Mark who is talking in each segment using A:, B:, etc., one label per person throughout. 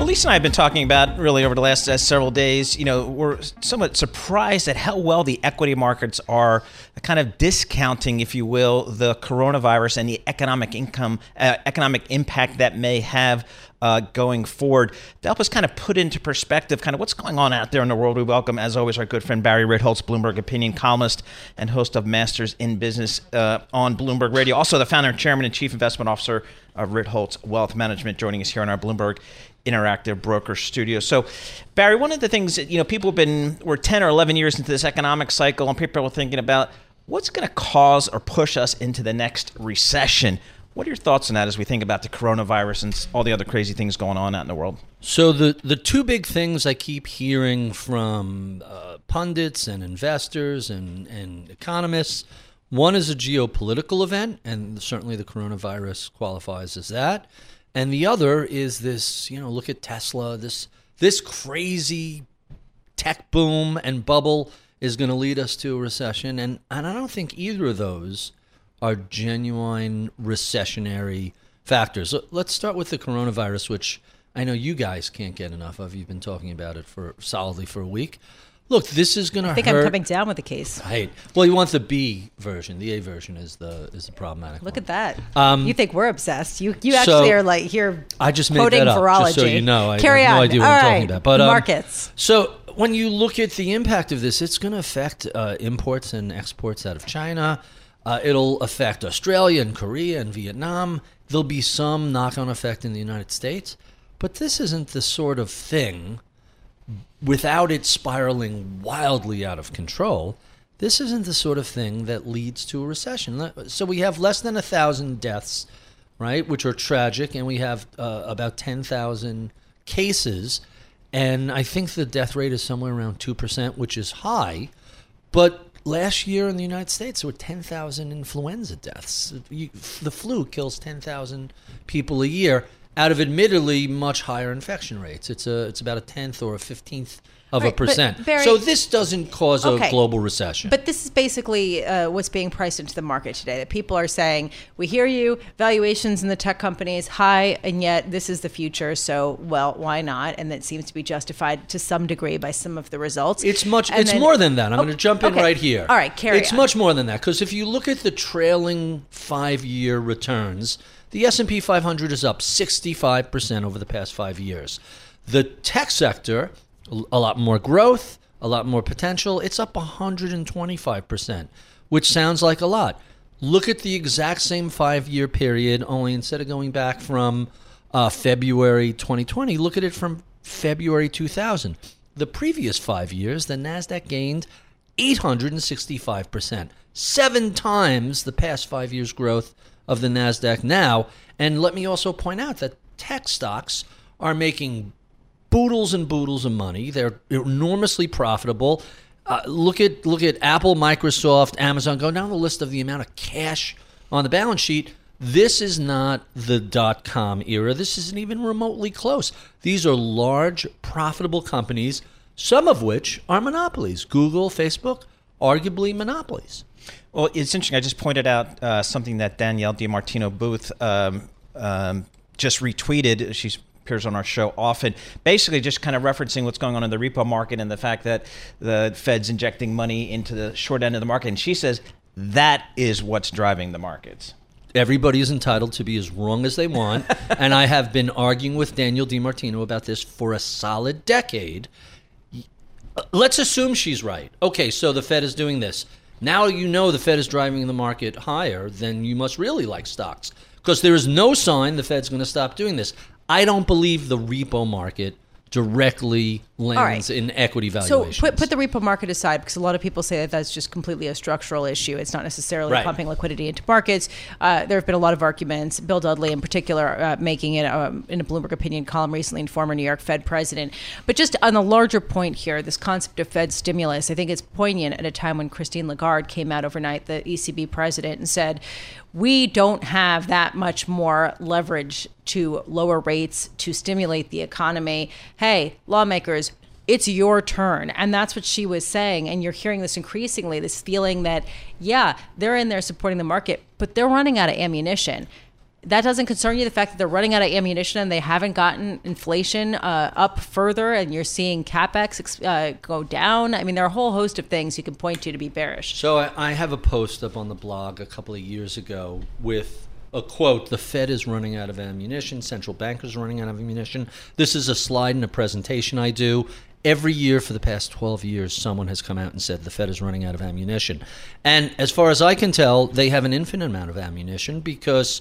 A: Well, Lisa and I have been talking about really over the last uh, several days. You know, we're somewhat surprised at how well the equity markets are kind of discounting, if you will, the coronavirus and the economic income, uh, economic impact that may have uh, going forward. To help us kind of put into perspective kind of what's going on out there in the world, we welcome, as always, our good friend Barry Ritholtz, Bloomberg opinion columnist and host of Masters in Business uh, on Bloomberg Radio. Also, the founder, chairman, and chief investment officer of Ritholtz Wealth Management, joining us here on our Bloomberg interactive broker studio. So, Barry, one of the things that, you know, people have been, we're 10 or 11 years into this economic cycle, and people are thinking about what's going to cause or push us into the next recession. What are your thoughts on that as we think about the coronavirus and all the other crazy things going on out in the world?
B: So the the two big things I keep hearing from uh, pundits and investors and, and economists, one is a geopolitical event, and certainly the coronavirus qualifies as that, and the other is this, you know, look at Tesla, this this crazy tech boom and bubble is going to lead us to a recession, and and I don't think either of those are genuine recessionary factors. Let's start with the coronavirus, which I know you guys can't get enough of. You've been talking about it for solidly for a week. Look, this is going to. Hurt.
C: I think
B: hurt.
C: I'm coming down with the case.
B: Right. Well, you want the B version. The A version is the is the problematic.
C: Look
B: one.
C: at that.
B: Um,
C: you think we're obsessed? You you actually
B: so-
C: are like here.
B: I just made that up,
C: virology.
B: just so you know. I
C: Carry
B: have no
C: on.
B: idea what
C: All
B: I'm talking about. But um,
C: markets.
B: So when you look at the impact of this, it's going to affect uh, imports and exports out of China. Uh, it'll affect Australia and Korea and Vietnam. There'll be some knock-on effect in the United States, but this isn't the sort of thing without it spiraling wildly out of control. This isn't the sort of thing that leads to a recession. So we have less than a thousand deaths, right, which are tragic, and we have uh, about ten thousand cases, and I think the death rate is somewhere around two percent, which is high. But last year in the United States, there were 10,000 influenza deaths. You, the flu kills 10,000 people a year out of admittedly much higher infection rates. It's a it's about a tenth or a fifteenth of a
C: Right, but
B: percent.
C: Barry-
B: so this doesn't cause
C: Okay.
B: a global recession.
C: But this is basically uh, what's being priced into the market today. That people are saying, "We hear you. Valuations in the tech companies high, and yet this is the future. So, well, why not?" And that seems to be justified to some degree by some of the results.
B: It's much.
C: And
B: it's
C: then-
B: more than that. I'm
C: Oh,
B: going to jump in
C: okay.
B: right here.
C: All right, carry
B: It's
C: on.
B: much more than that because if you look at the trailing five-year returns, the S&P 500 is up 65 percent over the past five years. The tech sector, a lot more growth, a lot more potential. It's up 125 percent, which sounds like a lot. Look at the exact same five-year period, only instead of going back from uh, February 2020, look at it from February 2000. The previous five years, the NASDAQ gained 865%, seven times the past five years' growth of the NASDAQ now. And let me also point out that tech stocks are making boodles and boodles of money. They're enormously profitable. Uh, look at look at Apple, Microsoft, Amazon. Go down the list of the amount of cash on the balance sheet. This is not the dot com era. This isn't even remotely close. These are large, profitable companies, some of which are monopolies. Google, Facebook, arguably monopolies.
A: Well, it's interesting. I just pointed out uh, something that Danielle DiMartino Booth um, um, just retweeted. She appears on our show often. Basically, just kind of referencing what's going on in the repo market and the fact that the Fed's injecting money into the short end of the market. And she says that is what's driving the markets.
B: Everybody is entitled to be as wrong as they want. and I have been arguing with Daniel DiMartino about this for a solid decade. Let's assume she's right. Okay, so the Fed is doing this. Now you know the Fed is driving the market higher, then you must really like stocks. Because there is no sign the Fed's going to stop doing this. I don't believe the repo market directly lands
C: right.
B: in equity valuations.
C: So put, put the repo market aside because a lot of people say that that's just completely a structural issue. It's not necessarily
B: Right.
C: pumping liquidity into markets. Uh, there have been a lot of arguments. Bill Dudley, in particular, uh, making it um, in a Bloomberg opinion column recently, and former New York Fed president. But just on the larger point here, this concept of Fed stimulus, I think it's poignant at a time when Christine Lagarde came out overnight, the ECB president, and said, "We don't have that much more leverage to lower rates to stimulate the economy. Hey, lawmakers." it's your turn. And that's what she was saying. And you're hearing this increasingly this feeling that, yeah, they're in there supporting the market, but they're running out of ammunition. That doesn't concern you, the fact that they're running out of ammunition and they haven't gotten inflation uh, up further, and you're seeing capex uh, go down. I mean, there are a whole host of things you can point to to be bearish.
B: So I, I have a post up on the blog a couple of years ago with a quote: "The Fed is running out of ammunition. Central bankers running out of ammunition." This is a slide in a presentation I do. Every year for the past 12 years, someone has come out and said the Fed is running out of ammunition. And as far as I can tell, they have an infinite amount of ammunition because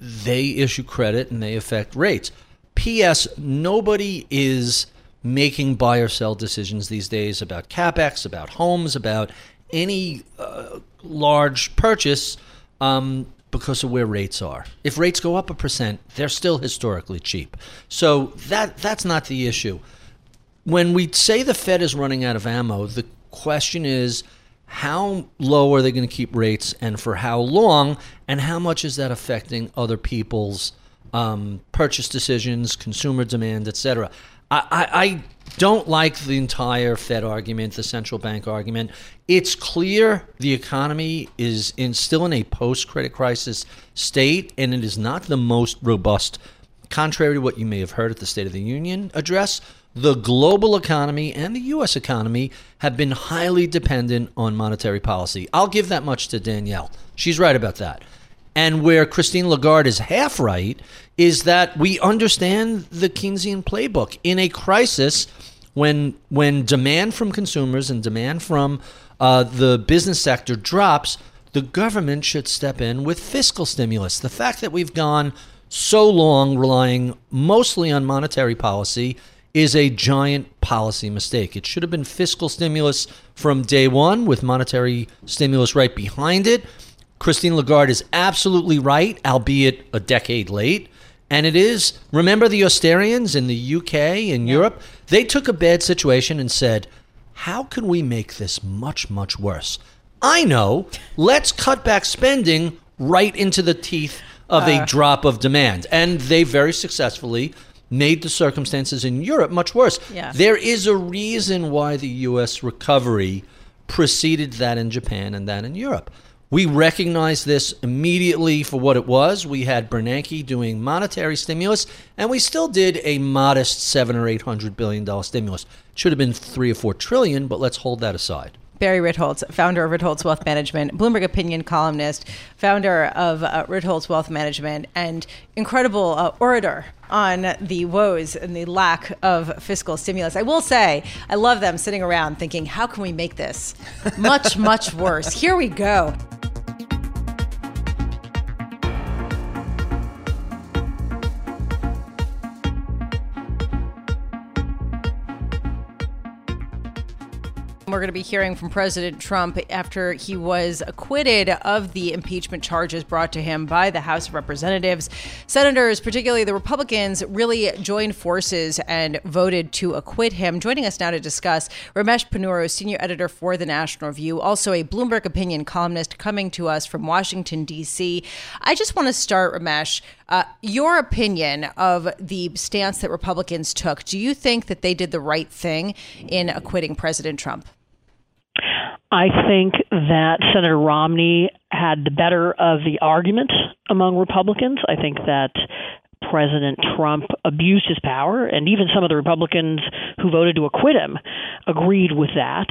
B: they issue credit and they affect rates. P.S. Nobody is making buy or sell decisions these days about capex, about homes, about any uh, large purchase um, because of where rates are. If rates go up a percent, they're still historically cheap. So that that's not the issue. When we say the Fed is running out of ammo, the question is how low are they going to keep rates and for how long, and how much is that affecting other people's um, purchase decisions, consumer demand, etc. I, I, don't like the entire Fed argument, the central bank argument. It's clear the economy is in still in a post credit crisis state, and it is not the most robust. Contrary to what you may have heard at the State of the Union address, the global economy and the U.S. economy have been highly dependent on monetary policy. I'll give that much to Danielle. She's right about that. And where Christine Lagarde is half right is that we understand the Keynesian playbook. In a crisis, when when demand from consumers and demand from uh, the business sector drops, the government should step in with fiscal stimulus. The fact that we've gone so long relying mostly on monetary policy is a giant policy mistake. It should have been fiscal stimulus from day one with monetary stimulus right behind it. Christine Lagarde is absolutely right, albeit a decade late. And it is, remember the Austerians in the UK and Europe? They took a bad situation and said, how can we make this much, much worse? I know, let's cut back spending right into the teeth of a uh. drop of demand. And they very successfully made the circumstances in Europe much worse.
C: Yeah.
B: There is a reason why the US recovery preceded that in Japan and that in Europe. We recognize this immediately for what it was. We had Bernanke doing monetary stimulus, and we still did a modest seven or eight hundred billion dollar stimulus. Should have been three or four trillion, but let's hold that aside.
C: Barry Ritholtz, founder of Ritholtz Wealth Management, Bloomberg opinion columnist, founder of uh, Ritholtz Wealth Management, and incredible uh, orator on the woes and the lack of fiscal stimulus. I will say, I love them sitting around thinking, how can we make this much, much worse? Here we go. We're going to be hearing from President Trump after he was acquitted of the impeachment charges brought to him by the House of Representatives. Senators, particularly the Republicans, really joined forces and voted to acquit him. Joining us now to discuss, Ramesh Ponnuru, senior editor for the National Review, also a Bloomberg opinion columnist coming to us from Washington, D.C. I just want to start, Ramesh, uh, your opinion of the stance that Republicans took. Do you think that they did the right thing in acquitting President Trump?
D: I think that Senator Romney had the better of the argument among Republicans. I think that President Trump abused his power, and even some of the Republicans who voted to acquit him agreed with that.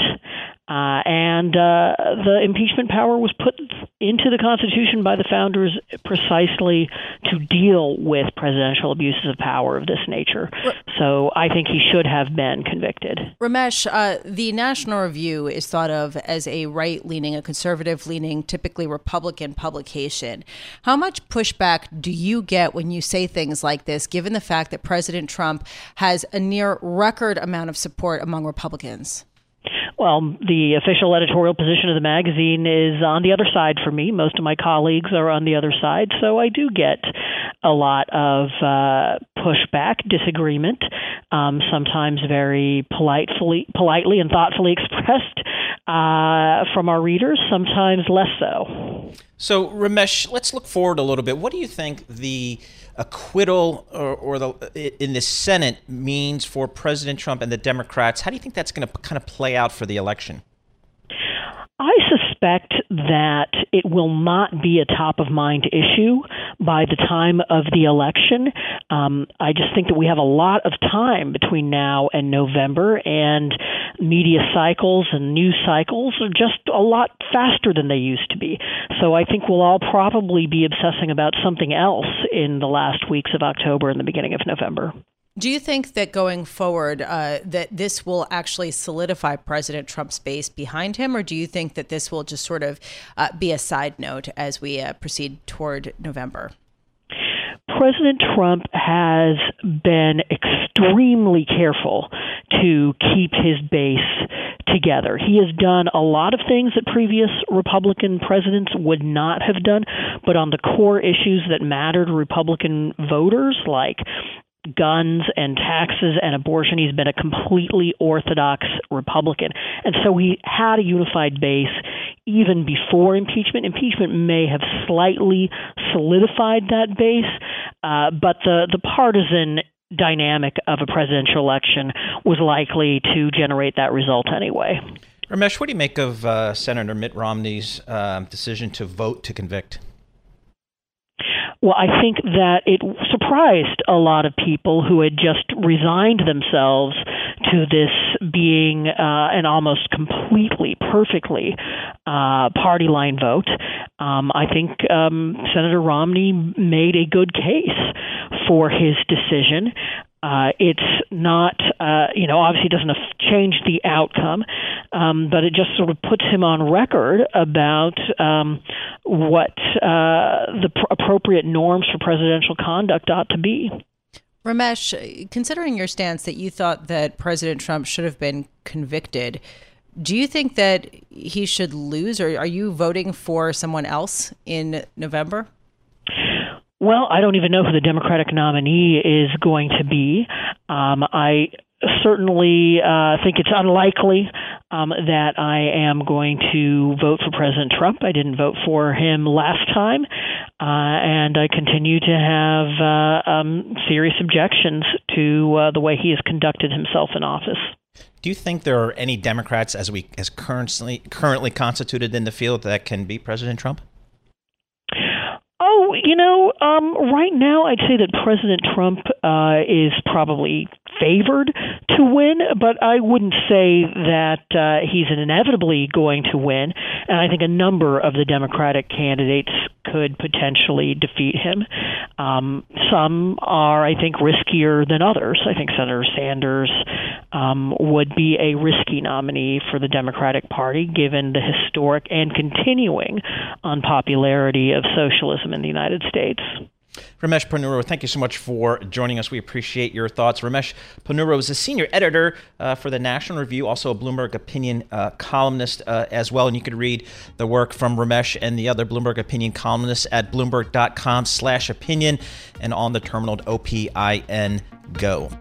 D: Uh, and uh, the impeachment power was put into the Constitution by the founders precisely to deal with presidential abuses of power of this nature. So I think he should have been convicted.
C: Ramesh, uh, the National Review is thought of as a right leaning, a conservative leaning, typically Republican publication. How much pushback do you get when you say things like this, given the fact that President Trump has a near record amount of support among Republicans?
D: Well, the official editorial position of the magazine is on the other side for me. Most of my colleagues are on the other side, so I do get a lot of uh, pushback, disagreement, um, sometimes very politely, politely and thoughtfully expressed uh, from our readers, sometimes less so.
A: So, Ramesh, let's look forward a little bit. What do you think the acquittal or, or the in the Senate means for President Trump and the Democrats? How do you think that's going to kind of play out for the election?
D: I suspect that it will not be a top of mind issue by the time of the election. Um, I just think that we have a lot of time between now and November, and media cycles and news cycles are just a lot faster than they used to be. So I think we'll all probably be obsessing about something else in the last weeks of October and the beginning of November.
C: Do you think that going forward, uh, that this will actually solidify President Trump's base behind him, or do you think that this will just sort of uh, be a side note as we uh, proceed toward November?
D: President Trump has been extremely careful to keep his base together. He has done a lot of things that previous Republican presidents would not have done, but on the core issues that mattered to Republican voters, like guns and taxes and abortion. He's been a completely orthodox Republican. And so he had a unified base even before impeachment. Impeachment may have slightly solidified that base, uh, but the, the partisan dynamic of a presidential election was likely to generate that result anyway.
A: Ramesh, what do you make of uh, Senator Mitt Romney's uh, decision to vote to convict?
D: Well, I think that it surprised a lot of people who had just resigned themselves to this being uh, an almost completely, perfectly uh, party line vote. Um, I think um, Senator Romney made a good case for his decision. Uh, it's not, uh, you know, obviously doesn't change the outcome, um, but it just sort of puts him on record about um, what uh, the pr- appropriate norms for presidential conduct ought to be.
C: Ramesh, considering your stance that you thought that President Trump should have been convicted, do you think that he should lose, or are you voting for someone else in November?
D: Well, I don't even know who the Democratic nominee is going to be. Um, I certainly uh, think it's unlikely um, that I am going to vote for President Trump. I didn't vote for him last time, uh, and I continue to have uh, um, serious objections to uh, the way he has conducted himself in office.
A: Do you think there are any Democrats, as we as currently currently constituted in the field, that can beat President Trump?
D: You know, um, right now I'd say that President Trump uh, is probably favored to win, but I wouldn't say that uh, he's inevitably going to win. And I think a number of the Democratic candidates could potentially defeat him. Um, some are, I think, riskier than others. I think Senator Sanders um, would be a risky nominee for the Democratic Party, given the historic and continuing unpopularity of socialism in the United States.
A: Ramesh Ponnuru, thank you so much for joining us. We appreciate your thoughts. Ramesh Ponnuru is a senior editor uh, for the National Review, also a Bloomberg Opinion uh, columnist uh, as well. And you can read the work from Ramesh and the other Bloomberg Opinion columnists at bloomberg.com slash opinion and on the terminal OPIN Go.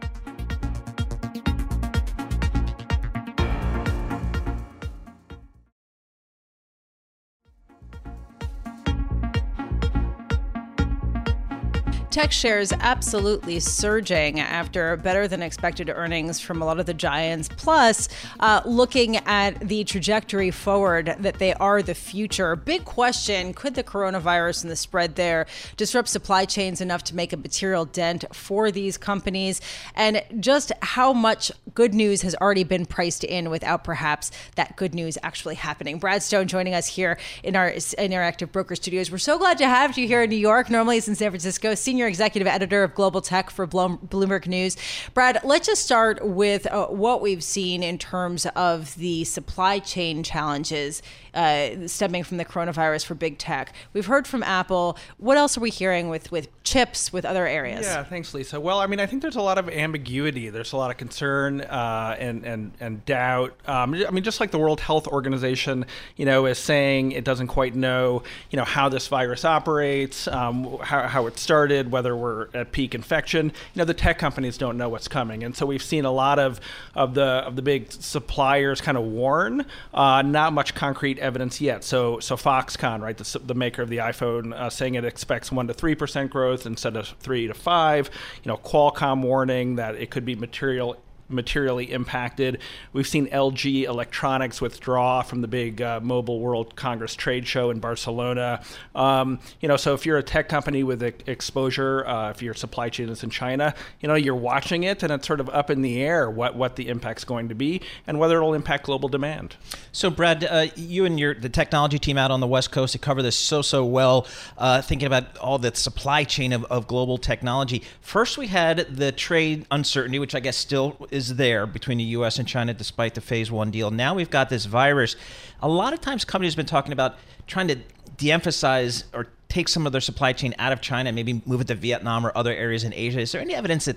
C: Tech shares absolutely surging after better than expected earnings from a lot of the giants. Plus, uh, looking at the trajectory forward, that they are the future. Big question could the coronavirus and the spread there disrupt supply chains enough to make a material dent for these companies? And just how much good news has already been priced in without perhaps that good news actually happening? Brad Stone joining us here in our Interactive Broker Studios. We're so glad to have you here in New York. Normally it's in San Francisco. Senior senior executive editor of Global Tech for Bloomberg News. Brad, let's just start with uh, what we've seen in terms of the supply chain challenges uh, stemming from the coronavirus for big tech. We've heard from Apple. What else are we hearing with, with chips, with other areas?
E: Yeah, thanks, Lisa. Well, I mean, I think there's a lot of ambiguity. There's a lot of concern uh, and, and, and doubt. Um, I mean, just like the World Health Organization, you know, is saying it doesn't quite know, you know, how this virus operates, um, how, how it started, whether we're at peak infection. You know, the tech companies don't know what's coming. And so we've seen a lot of, of, the, of the big suppliers kind of warn, uh, not much concrete evidence yet. So, so Foxconn, right, the, the maker of the iPhone, uh, saying it expects one to three percent growth instead of three to five. You know, Qualcomm warning that it could be material materially impacted. We've seen LG Electronics withdraw from the big uh, Mobile World Congress trade show in Barcelona. Um, you know, so if you're a tech company with exposure, uh, if your supply chain is in China, you know, you're watching it, and it's sort of up in the air what what the impact's going to be and whether it'll impact global demand.
A: So, Brad, uh, you and your the technology team out on the West Coast to cover this so so well, uh, thinking about all the supply chain of, of global technology. First, we had the trade uncertainty, which I guess still is is there between the U.S. and China, despite the Phase One deal. Now we've got this virus. A lot of times, companies have been talking about trying to de-emphasize or take some of their supply chain out of China, maybe move it to Vietnam or other areas in Asia. Is there any evidence that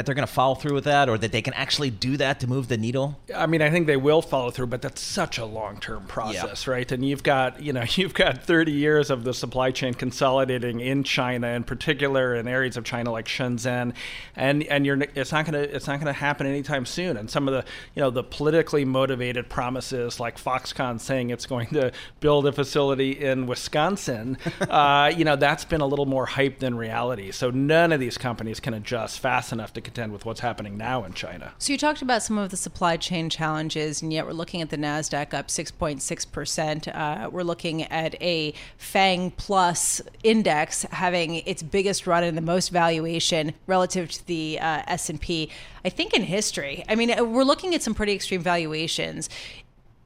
A: that they're going to follow through with that or that they can actually do that to move the needle?
E: I mean, I think they will follow through, but that's such a long-term process, yeah. right? And you've got, you know, you've got 30 years of the supply chain consolidating in China in particular in areas of China like Shenzhen and and you're it's not going to it's not going to happen anytime soon. And some of the, you know, the politically motivated promises like Foxconn saying it's going to build a facility in Wisconsin, uh, you know, that's been a little more hype than reality. So none of these companies can adjust fast enough to to contend with what's happening now in China.
C: So you talked about some of the supply chain challenges, and yet we're looking at the Nasdaq up 6.6 percent. Uh, we're looking at a Fang Plus index having its biggest run and the most valuation relative to the uh, S and P. I think in history. I mean, uh, we're looking at some pretty extreme valuations.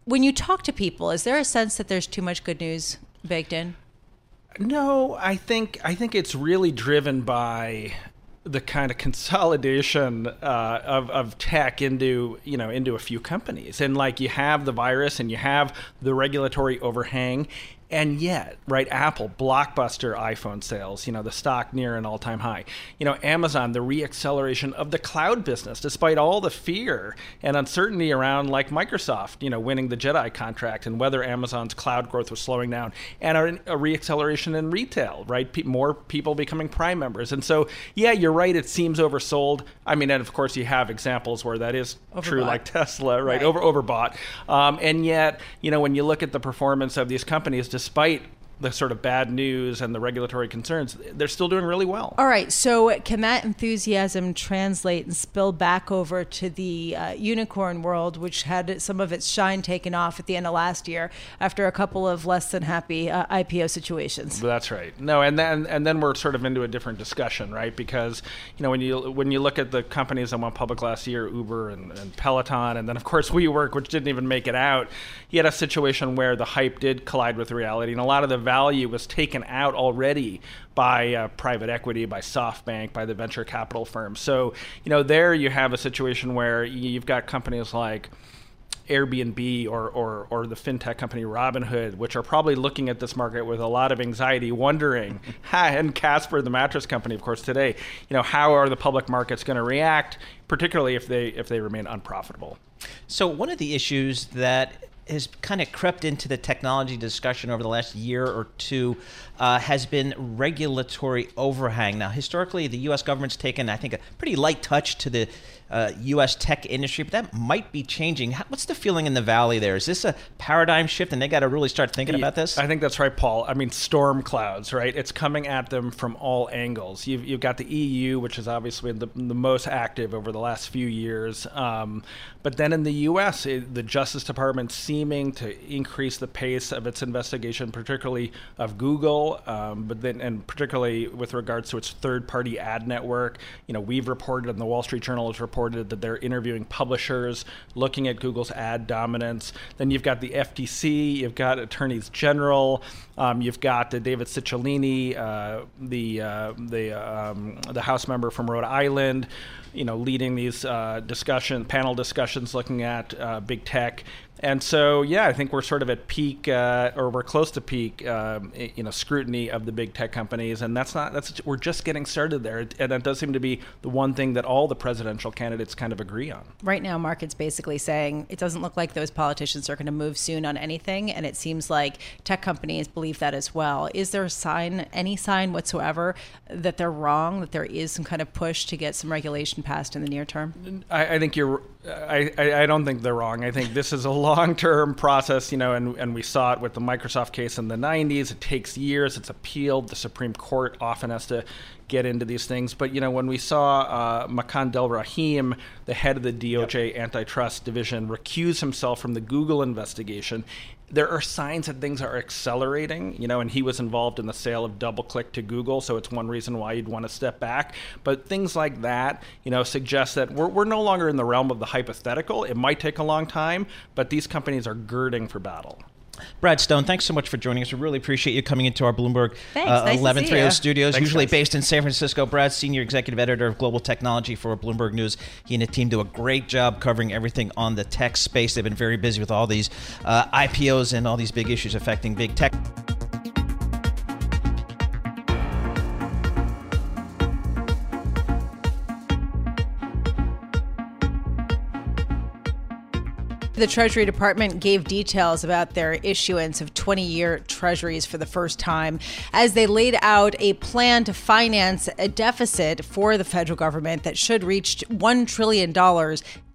C: When you talk to people, is there a sense that there's too much good news baked in?
E: No, I think I think it's really driven by the kind of consolidation uh, of, of tech into you know into a few companies. And like you have the virus and you have the regulatory overhang and yet, right, Apple, blockbuster iPhone sales, you know, the stock near an all time high. You know, Amazon, the reacceleration of the cloud business, despite all the fear and uncertainty around, like Microsoft, you know, winning the JEDI contract and whether Amazon's cloud growth was slowing down, and a, reacceleration in retail, right? Pe- more people becoming Prime members. And so, yeah, you're right, it seems oversold. I mean, and of course, you have examples where that is overbought. true, like Tesla, right? right. Over overbought. Um, and yet, you know, when you look at the performance of these companies, just despite the sort of bad news and the regulatory concerns, they're still doing really well.
C: All right. So, can that enthusiasm translate and spill back over to the uh, unicorn world, which had some of its shine taken off at the end of last year after a couple of less than happy uh, IPO situations?
E: That's right. No, and then and then we're sort of into a different discussion, right? Because you know when you when you look at the companies that went public last year, Uber and, and Peloton, and then of course WeWork, which didn't even make it out, you had a situation where the hype did collide with reality, and a lot of the value was taken out already by uh, private equity, by SoftBank, by the venture capital firms. So, you know, there you have a situation where you've got companies like Airbnb or, or, or the fintech company Robinhood, which are probably looking at this market with a lot of anxiety, wondering, and Casper, the mattress company, of course, today, you know, how are the public markets going to react, particularly if they if they remain unprofitable.
A: So one of the issues that has kind of crept into the technology discussion over the last year or two uh, has been regulatory overhang. Now, historically, the U.S. government's taken, I think, a pretty light touch to the uh, U.S. tech industry, but that might be changing. How, what's the feeling in the valley there? Is this a paradigm shift, and they got to really start thinking about this?
E: I think that's right, Paul. I mean, storm clouds, right? It's coming at them from all angles. You've, you've got the EU, which has obviously been the, the most active over the last few years, um, but then in the U.S., it, the Justice Department seeming to increase the pace of its investigation, particularly of Google, um, but then and particularly with regards to its third-party ad network. You know, we've reported, and the Wall Street Journal has reported reported that they're interviewing publishers, looking at Google's ad dominance. Then you've got the FTC, you've got attorneys general, um, you've got uh, David Cicilline, uh, the uh, the um, the House member from Rhode Island, you know, leading these uh, discussion panel discussions looking at uh, big tech. And so, yeah, I think we're sort of at peak, uh, or we're close to peak, um, you know, scrutiny of the big tech companies, and that's not that's we're just getting started there, and that does seem to be the one thing that all the presidential candidates kind of agree on.
C: Right now, markets basically saying it doesn't look like those politicians are going to move soon on anything, and it seems like tech companies believe that as well. Is there a sign, any sign whatsoever, that they're wrong, that there is some kind of push to get some regulation passed in the near term?
E: I, I think you're. I, I don't think they're wrong. I think this is a long-term process, you know, and, and we saw it with the Microsoft case in the 90s. It takes years. It's appealed. The Supreme Court often has to get into these things. But you know, when we saw uh, Makan Delrahim, the head of the DOJ yep. antitrust division, recuse himself from the Google investigation, there are signs that things are accelerating, you know, and he was involved in the sale of DoubleClick to Google, so it's one reason why you'd want to step back. But things like that, you know, suggest that we're, we're no longer in the realm of the hypothetical. It might take a long time, but these companies are girding for battle.
A: Brad Stone, thanks so much for joining us. We really appreciate you coming into our Bloomberg
C: uh, nice
A: 1130 studios,
E: thanks,
A: usually
E: guys.
A: based in San Francisco. Brad, senior executive editor of global technology for Bloomberg News. He and the team do a great job covering everything on the tech space. They've been very busy with all these uh, IPOs and all these big issues affecting big tech.
C: The Treasury Department gave details about their issuance of 20 year treasuries for the first time as they laid out a plan to finance a deficit for the federal government that should reach $1 trillion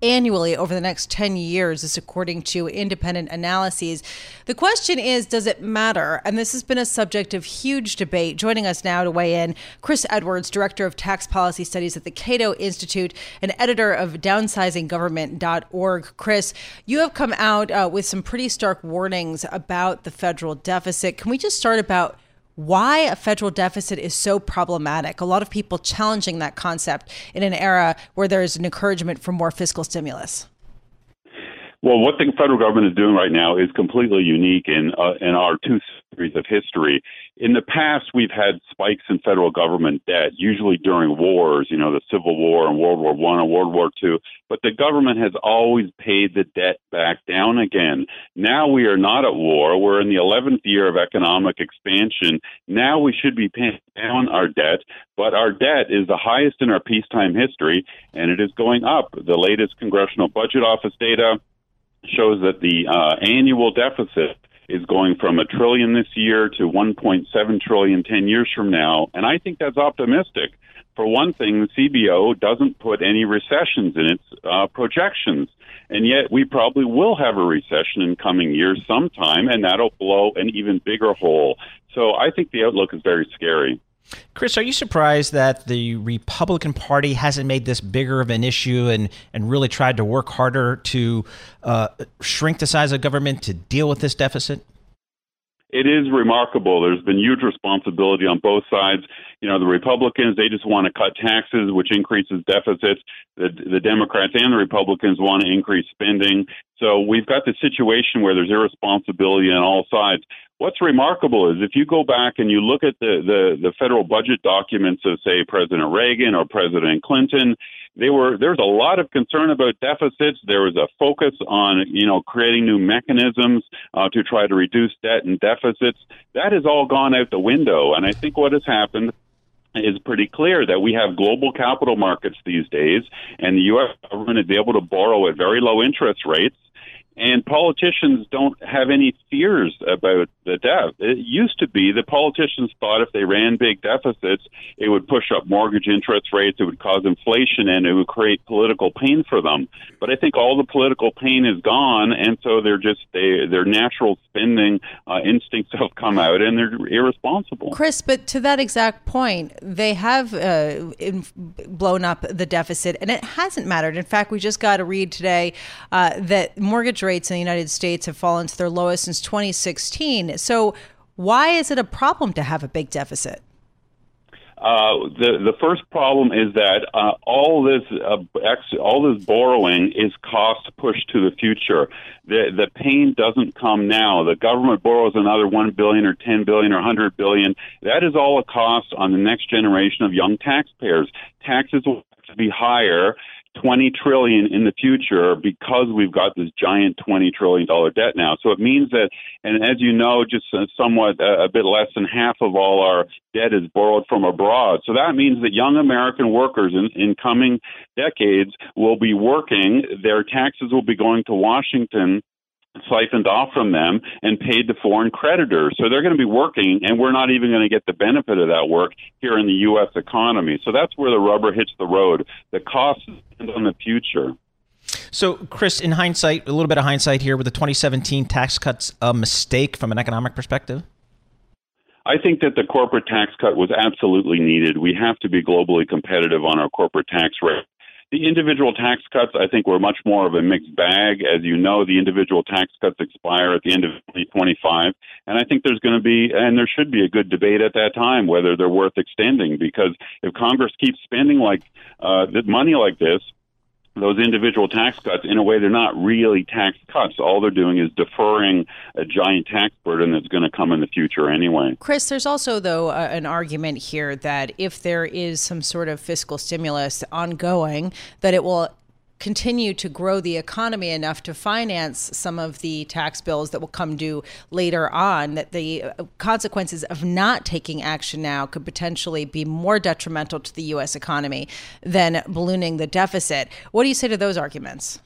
C: annually over the next 10 years, this according to independent analyses. The question is, does it matter? And this has been a subject of huge debate. Joining us now to weigh in, Chris Edwards, Director of Tax Policy Studies at the Cato Institute and editor of downsizinggovernment.org. Chris, you have come out uh, with some pretty stark warnings about the federal deficit. Can we just start about why a federal deficit is so problematic. A lot of people challenging that concept in an era where there is an encouragement for more fiscal stimulus.
F: Well, what the federal government is doing right now is completely unique in uh, in our two series of history. In the past, we've had spikes in federal government debt, usually during wars, you know, the Civil War and World War One and World War Two. But the government has always paid the debt back down again. Now we are not at war. We're in the 11th year of economic expansion. Now we should be paying down our debt, but our debt is the highest in our peacetime history, and it is going up. The latest Congressional Budget Office data shows that the uh, annual deficit is going from a trillion this year to 1.7 trillion 10 years from now. And I think that's optimistic. For one thing, the CBO doesn't put any recessions in its uh, projections. And yet we probably will have a recession in coming years sometime, and that'll blow an even bigger hole. So I think the outlook is very scary.
A: Chris, are you surprised that the Republican Party hasn't made this bigger of an issue and, and really tried to work harder to uh, shrink the size of government to deal with this deficit?
F: It is remarkable. There's been huge responsibility on both sides. You know, the Republicans, they just want to cut taxes, which increases deficits. The, the Democrats and the Republicans want to increase spending. So we've got the situation where there's irresponsibility on all sides. What's remarkable is if you go back and you look at the, the, the federal budget documents of, say, President Reagan or President Clinton, they were there's a lot of concern about deficits. There was a focus on you know creating new mechanisms uh, to try to reduce debt and deficits. That has all gone out the window, and I think what has happened is pretty clear that we have global capital markets these days, and the U.S. government is able to borrow at very low interest rates And politicians don't have any fears about the debt. It used to be that politicians thought if they ran big deficits, it would push up mortgage interest rates, it would cause inflation, and it would create political pain for them. But I think all the political pain is gone, and so they're just they their natural spending uh, instincts have come out, and they're irresponsible.
C: Chris, but to that exact point, they have uh, in, blown up the deficit, and it hasn't mattered. In fact, we just got a read today uh, that mortgage rates in the United States have fallen to their lowest since 2016. So, why is it a problem to have a big deficit?
F: Uh, the the first problem is that uh, all this uh, ex, all this borrowing is cost pushed to the future. The the pain doesn't come now. The government borrows another one billion or ten billion or hundred billion. That is all a cost on the next generation of young taxpayers. Taxes will have to be higher 20 trillion in the future because we've got this giant 20 trillion dollar debt now. So it means that, and as you know, just somewhat a bit less than half of all our debt is borrowed from abroad. So that means that young American workers in, in coming decades will be working. Their taxes will be going to Washington siphoned off from them and paid to foreign creditors. So they're going to be working, and we're not even going to get the benefit of that work here in the U.S. economy. So that's where the rubber hits the road. The costs depend on the future.
A: So, Chris, in hindsight, a little bit of hindsight here, with the 2017 tax cuts a mistake from an economic perspective?
F: I think that the corporate tax cut was absolutely needed. We have to be globally competitive on our corporate tax rate. The individual tax cuts, I think, were much more of a mixed bag. As you know, the individual tax cuts expire at the end of 2025. And I think there's going to be, and there should be a good debate at that time whether they're worth extending. Because if Congress keeps spending like uh, money like this, those individual tax cuts, in a way, they're not really tax cuts. All they're doing is deferring a giant tax burden that's going to come in the future anyway.
C: Chris, there's also, though, uh, an argument here that if there is some sort of fiscal stimulus ongoing, that it will continue to grow the economy enough to finance some of the tax bills that will come due later on, that the uh, consequences of not taking action now could potentially be more detrimental to the U.S. economy than ballooning the deficit. What do you say to those arguments?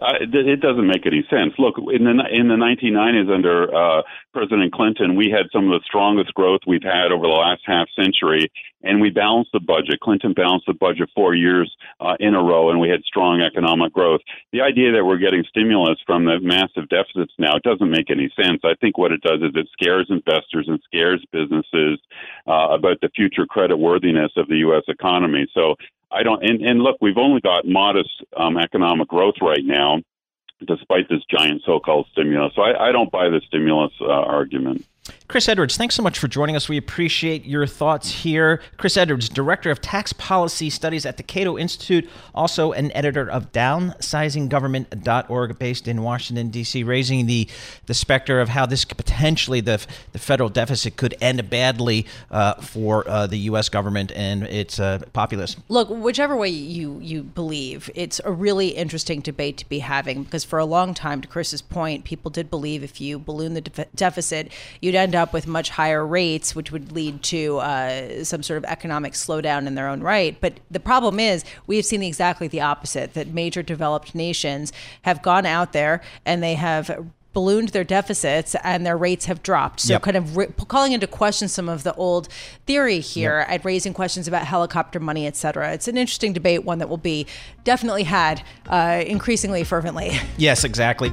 F: Uh, it doesn't make any sense. Look, in the in the 1990s under uh, President Clinton, we had some of the strongest growth we've had over the last half century, and we balanced the budget. Clinton balanced the budget four years uh, in a row, and we had strong economic growth. The idea that we're getting stimulus from the massive deficits now it doesn't make any sense. I think what it does is it scares investors and scares businesses uh, about the future credit worthiness of the U.S. economy. So I don't. And, and look, we've only got modest um, economic growth right now, despite this giant so-called stimulus. So I, I don't buy the stimulus uh, argument.
A: Chris Edwards, thanks so much for joining us. We appreciate your thoughts here. Chris Edwards, Director of Tax Policy Studies at the Cato Institute, also an editor of downsizinggovernment.org based in Washington, D.C., raising the, the specter of how this could potentially, the, the federal deficit could end badly uh, for uh, the U.S. government and its uh, populace.
C: Look, whichever way you, you believe, it's a really interesting debate to be having because for a long time, to Chris's point, people did believe if you balloon the de- deficit, you'd end up with much higher rates, which would lead to uh, some sort of economic slowdown in their own right. But the problem is, we have seen exactly the opposite that major developed nations have gone out there and they have ballooned their deficits and their rates have dropped. So, yep. kind of re- calling into question some of the old theory here yep. and raising questions about helicopter money, et cetera. It's an interesting debate, one that will be definitely had uh, increasingly fervently.
A: Yes, exactly.